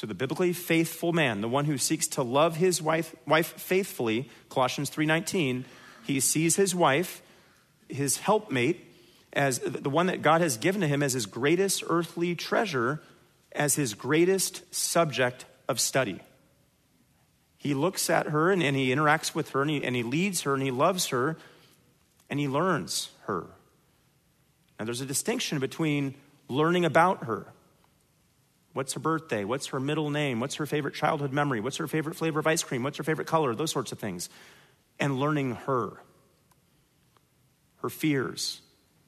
So the biblically faithful man, the one who seeks to love his wife, wife faithfully, Colossians 3:19, he sees his wife his helpmate as the one that God has given to him as his greatest earthly treasure, as his greatest subject of study. He looks at her and, and he interacts with her and he, and he leads her and he loves her and he learns her. Now, there's a distinction between learning about her. What's her birthday? What's her middle name? What's her favorite childhood memory? What's her favorite flavor of ice cream? What's her favorite color? Those sorts of things. And learning her her fears,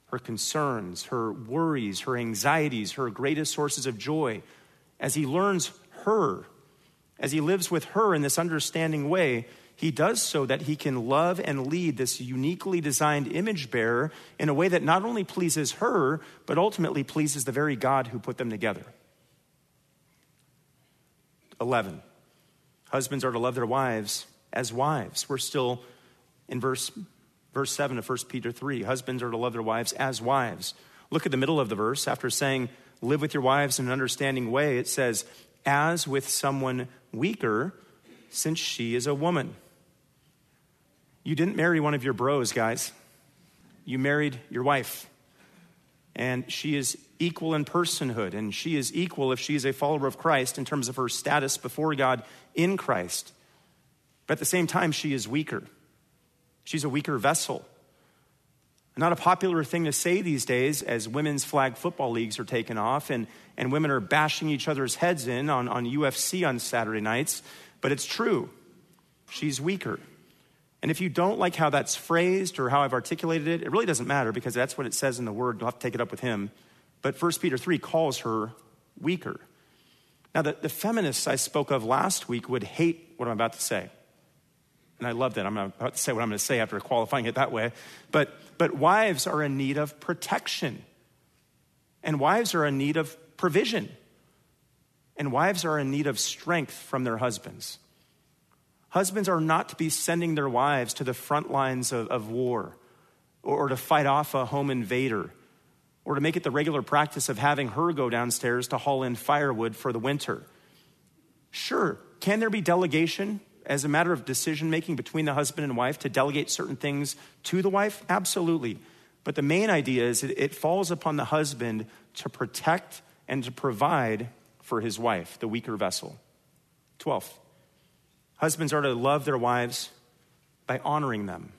her concerns, her worries, her anxieties, her greatest sources of joy, as he learns her, as he lives with her in this understanding way, he does so that he can love and lead this uniquely designed image bearer in a way that not only pleases her, but ultimately pleases the very God who put them together. 11. Husbands are to love their wives as wives. We're still in verse, verse 7 of 1 Peter 3. Husbands are to love their wives as wives. Look at the middle of the verse. After saying, live with your wives in an understanding way, it says, as with someone weaker, since she is a woman. You didn't marry one of your bros, guys. You married your wife. And she is equal in personhood, and she is equal if she is a follower of Christ in terms of her status before God in Christ. But at the same time, she is weaker. She's a weaker vessel. Not a popular thing to say these days as women's flag football leagues are taken off and, and women are bashing each other's heads in on, on UFC on Saturday nights, but it's true. She's weaker. And if you don't like how that's phrased or how I've articulated it, it really doesn't matter because that's what it says in the word. You'll have to take it up with him. But 1 Peter 3 calls her weaker. Now, the, the feminists I spoke of last week would hate what I'm about to say. And I love that. I'm about to say what I'm going to say after qualifying it that way. But, but wives are in need of protection. And wives are in need of provision. And wives are in need of strength from their husbands. Husbands are not to be sending their wives to the front lines of, of war or, or to fight off a home invader or to make it the regular practice of having her go downstairs to haul in firewood for the winter. Sure, can there be delegation as a matter of decision making between the husband and wife to delegate certain things to the wife? Absolutely. But the main idea is it, it falls upon the husband to protect and to provide for his wife, the weaker vessel. 12th, Husbands are to love their wives by honoring them.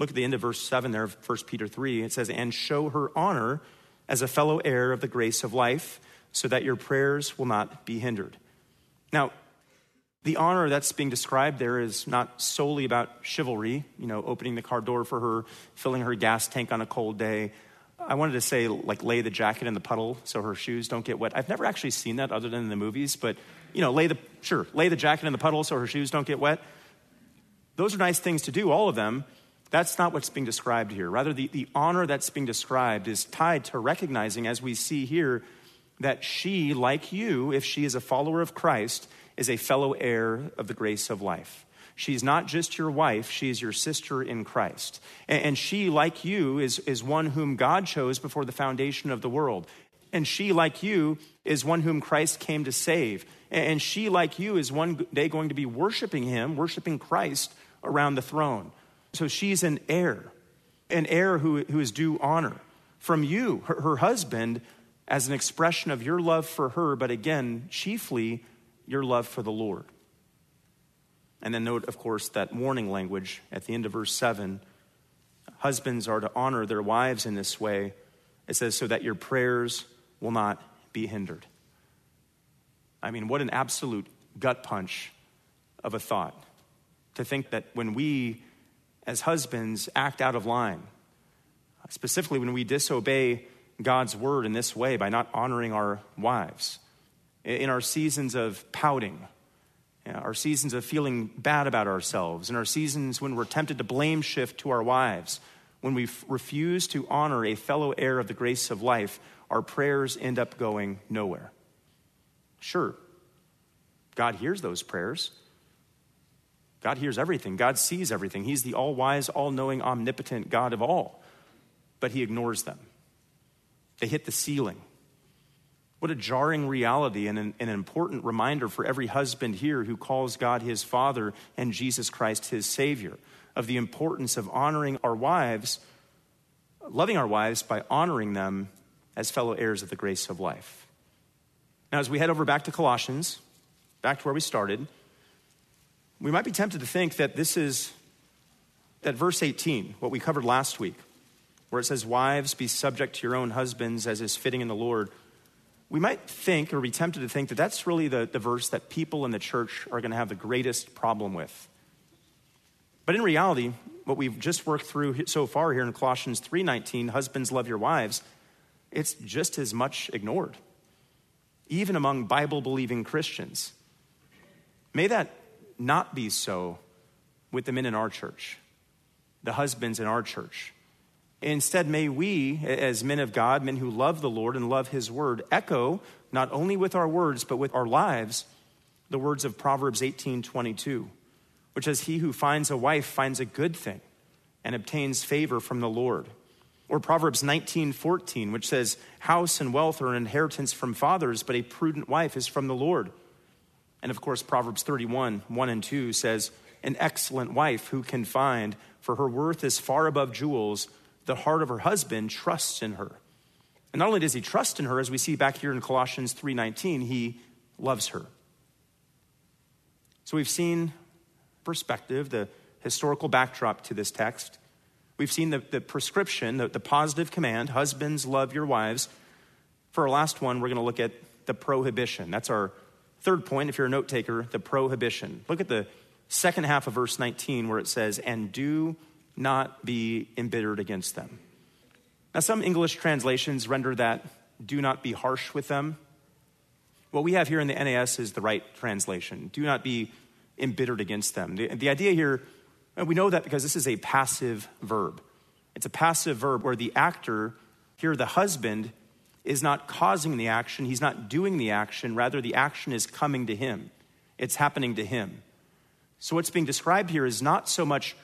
Look at the end of verse 7 there of 1 Peter 3. It says, And show her honor as a fellow heir of the grace of life, so that your prayers will not be hindered. Now, the honor that's being described there is not solely about chivalry, you know, opening the car door for her, filling her gas tank on a cold day. I wanted to say, like, lay the jacket in the puddle so her shoes don't get wet. I've never actually seen that other than in the movies, but you know, lay the, sure, lay the jacket in the puddle so her shoes don't get wet. Those are nice things to do, all of them. That's not what's being described here. Rather, the, the honor that's being described is tied to recognizing, as we see here, that she, like you, if she is a follower of Christ, is a fellow heir of the grace of life. She's not just your wife, she is your sister in Christ. And, she, like you, is, is one whom God chose before the foundation of the world. And she, like you, is one whom Christ came to save. And she, like you, is one day going to be worshiping him, worshiping Christ around the throne. So she's an heir, an heir who, who is due honor from you, her, her husband, as an expression of your love for her, but again, chiefly your love for the Lord. And then note, of course, that warning language at the end of verse 7. Husbands are to honor their wives in this way. It says, so that your prayers will not be hindered. I mean, what an absolute gut punch of a thought to think that when we, as husbands, act out of line, specifically when we disobey God's word in this way by not honoring our wives, in our seasons of pouting, our seasons of feeling bad about ourselves, in our seasons when we're tempted to blame shift to our wives, when we refuse to honor a fellow heir of the grace of life, our prayers end up going nowhere. Sure, God hears those prayers. God hears everything. God sees everything. He's the all wise, all knowing, omnipotent God of all. But He ignores them. They hit the ceiling. What a jarring reality and an, an, important reminder for every husband here who calls God his Father and Jesus Christ his Savior of the importance of honoring our wives, loving our wives by honoring them as fellow heirs of the grace of life. Now, as we head over back to Colossians, back to where we started, we might be tempted to think that this is that verse 18, what we covered last week, where it says, Wives, be subject to your own husbands as is fitting in the Lord. We might think or be tempted to think that that's really the, the verse that people in the church are going to have the greatest problem with. But in reality, what we've just worked through so far here in Colossians 3:19, husbands love your wives, it's just as much ignored, even among Bible believing Christians. May that not be so with the men in our church, the husbands in our church. Instead, may we, as men of God, men who love the Lord and love his word, echo not only with our words, but with our lives, the words of Proverbs 18 22, which says, He who finds a wife finds a good thing and obtains favor from the Lord. Or Proverbs 19 14, which says, House and wealth are an inheritance from fathers, but a prudent wife is from the Lord. And of course, Proverbs 31 1 and 2 says, An excellent wife who can find, for her worth is far above jewels. The heart of her husband trusts in her. And not only does he trust in her, as we see back here in Colossians 3:19, he loves her. So we've seen perspective, the historical backdrop to this text. We've seen the, the prescription, the, the positive command husbands, love your wives. For our last one, we're going to look at the prohibition. That's our third point, if you're a note taker, the prohibition. Look at the second half of verse 19 where it says, And do not be embittered against them. Now, some English translations render that, Do not be harsh with them. What we have here in the NAS is the right translation. Do not be embittered against them. The, the idea here, we know that because this is a passive verb. It's a passive verb where the actor, here the husband, is not causing the action, he's not doing the action, rather, the action is coming to him. It's happening to him. So, what's being described here is not so much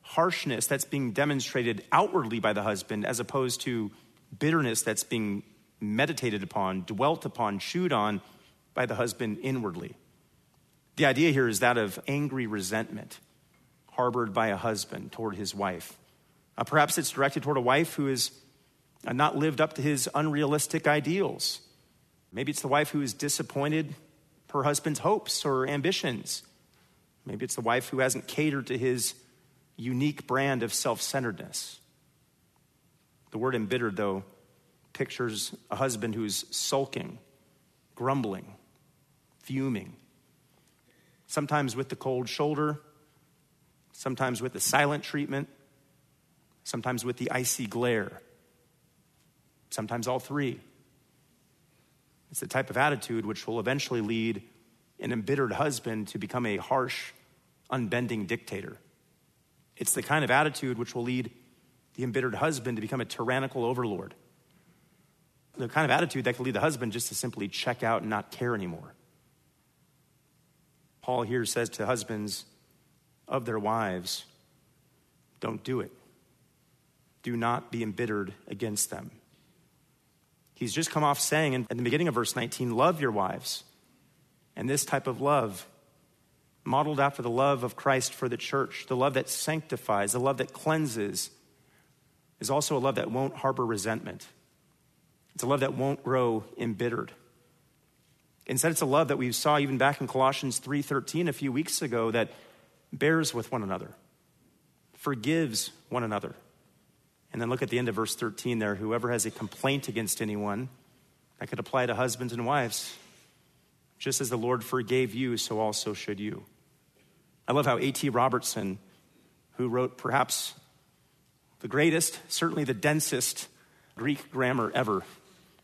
harshness that's being demonstrated outwardly by the husband as opposed to bitterness that's being meditated upon, dwelt upon, chewed on by the husband inwardly. The idea here is that of angry resentment harbored by a husband toward his wife. Uh, perhaps it's directed toward a wife who has uh, not lived up to his unrealistic ideals. Maybe it's the wife who has disappointed her husband's hopes or ambitions. Maybe it's the wife who hasn't catered to his unique brand of self centeredness. The word embittered, though, pictures a husband who's sulking, grumbling, fuming, sometimes with the cold shoulder, sometimes with the silent treatment, sometimes with the icy glare, sometimes all three. It's the type of attitude which will eventually lead an embittered husband to become a harsh, unbending dictator. It's the kind of attitude which will lead the embittered husband to become a tyrannical overlord. The kind of attitude that can lead the husband just to simply check out and not care anymore. Paul here says to husbands of their wives, don't do it. Do not be embittered against them. He's just come off saying in, the beginning of verse 19, love your wives. And this type of love modeled after the love of Christ for the church, the love that sanctifies, the love that cleanses, is also a love that won't harbor resentment. It's a love that won't grow embittered. Instead, it's a love that we saw even back in Colossians 3:13 a few weeks ago that bears with one another, forgives one another. And then look at the end of verse 13 there. Whoever has a complaint against anyone, that could apply to husbands and wives. Just as the Lord forgave you, so also should you. I love how A.T. Robertson, who wrote perhaps the greatest, certainly the densest Greek grammar ever,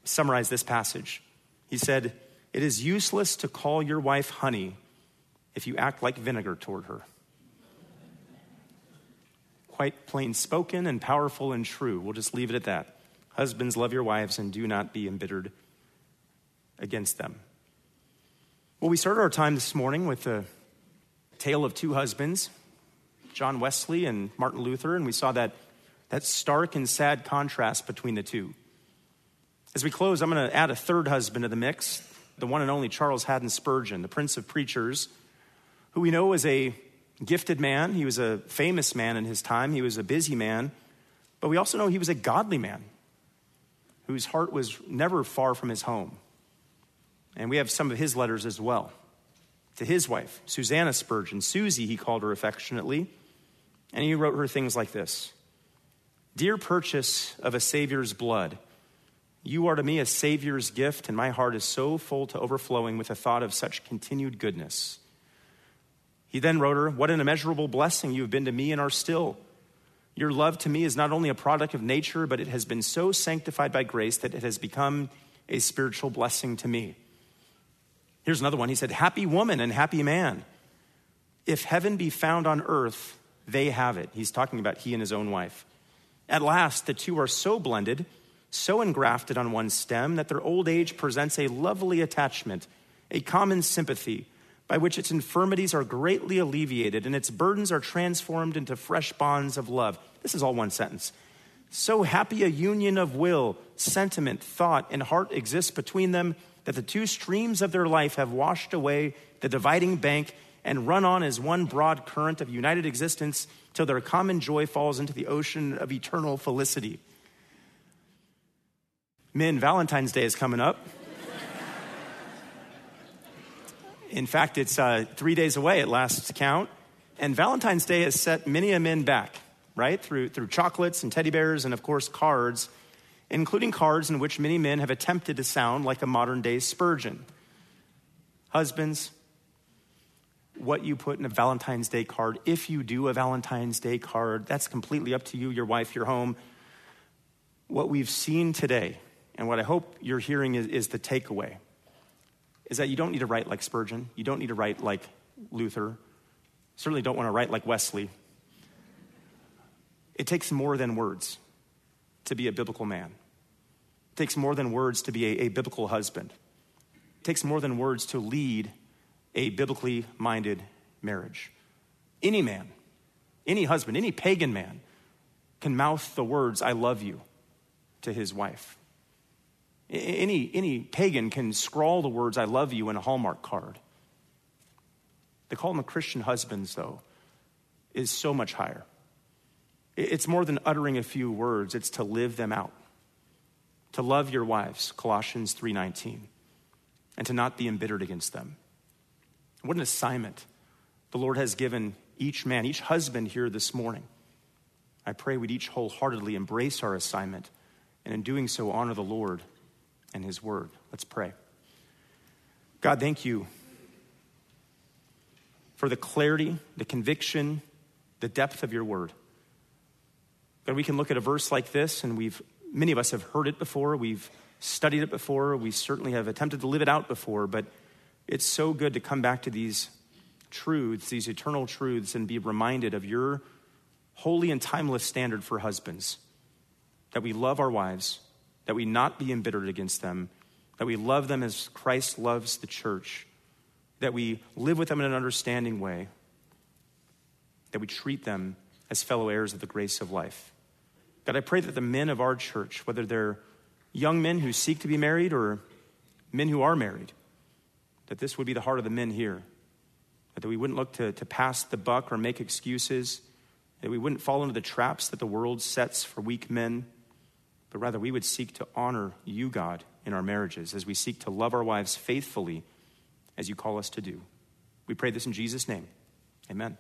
summarized this passage. He said, It is useless to call your wife honey if you act like vinegar toward her. Quite plain spoken and powerful and true. We'll just leave it at that. Husbands, love your wives and do not be embittered against them. Well, we started our time this morning with a tale of two husbands, John Wesley and Martin Luther, and we saw that, that stark and sad contrast between the two. As we close, I'm going to add a third husband to the mix, the one and only Charles Haddon Spurgeon, the Prince of Preachers, who we know was a gifted man. He was a famous man in his time, he was a busy man, but we also know he was a godly man whose heart was never far from his home. And we have some of his letters as well to his wife, Susannah Spurgeon. Susie, he called her affectionately. And he wrote her things like this Dear purchase of a Savior's blood, you are to me a Savior's gift, and my heart is so full to overflowing with the thought of such continued goodness. He then wrote her, What an immeasurable blessing you have been to me and are still. Your love to me is not only a product of nature, but it has been so sanctified by grace that it has become a spiritual blessing to me. Here's another one. He said, Happy woman and happy man. If heaven be found on earth, they have it. He's talking about he and his own wife. At last, the two are so blended, so engrafted on one stem, that their old age presents a lovely attachment, a common sympathy, by which its infirmities are greatly alleviated and its burdens are transformed into fresh bonds of love. This is all one sentence. So happy a union of will, sentiment, thought, and heart exists between them that the two streams of their life have washed away the dividing bank and run on as one broad current of united existence till their common joy falls into the ocean of eternal felicity. Men, Valentine's Day is coming up. In fact, it's uh, three days away at last count. And Valentine's Day has set many a men back, right? Through, through chocolates and teddy bears and, of course, cards, including cards in which many men have attempted to sound like a modern day Spurgeon. Husbands, what you put in a Valentine's Day card, if you do a Valentine's Day card, that's completely up to you, your wife, your home. What we've seen today, and what I hope you're hearing is, is the takeaway, is that you don't need to write like Spurgeon. You don't need to write like Luther. Certainly don't want to write like Wesley. It takes more than words to be a biblical man. It takes more than words to be a, a biblical husband. It takes more than words to lead a biblically minded marriage. Any man, any husband, any pagan man can mouth the words, I love you, to his wife. Any, any pagan can scrawl the words, I love you, in a Hallmark card. The call of the Christian husbands, though, is so much higher. It's more than uttering a few words, it's to live them out. To love your wives, Colossians 3:19, and to not be embittered against them. What an assignment the Lord has given each man, each husband here this morning. I pray we'd each wholeheartedly embrace our assignment and in doing so honor the Lord and his word. Let's pray. God, thank you for the clarity, the conviction, the depth of your word. God, we can look at a verse like this, and we've many of us have heard it before, we've studied it before, we certainly have attempted to live it out before, but it's so good to come back to these truths, these eternal truths, and be reminded of your holy and timeless standard for husbands that we love our wives, that we not be embittered against them, that we love them as Christ loves the church, that we live with them in an understanding way, that we treat them as fellow heirs of the grace of life. God, I pray that the men of our church, whether they're young men who seek to be married or men who are married, that this would be the heart of the men here. That we wouldn't look to, to pass the buck or make excuses. That we wouldn't fall into the traps that the world sets for weak men. But rather, we would seek to honor you, God, in our marriages as we seek to love our wives faithfully as you call us to do. We pray this in Jesus' name. Amen.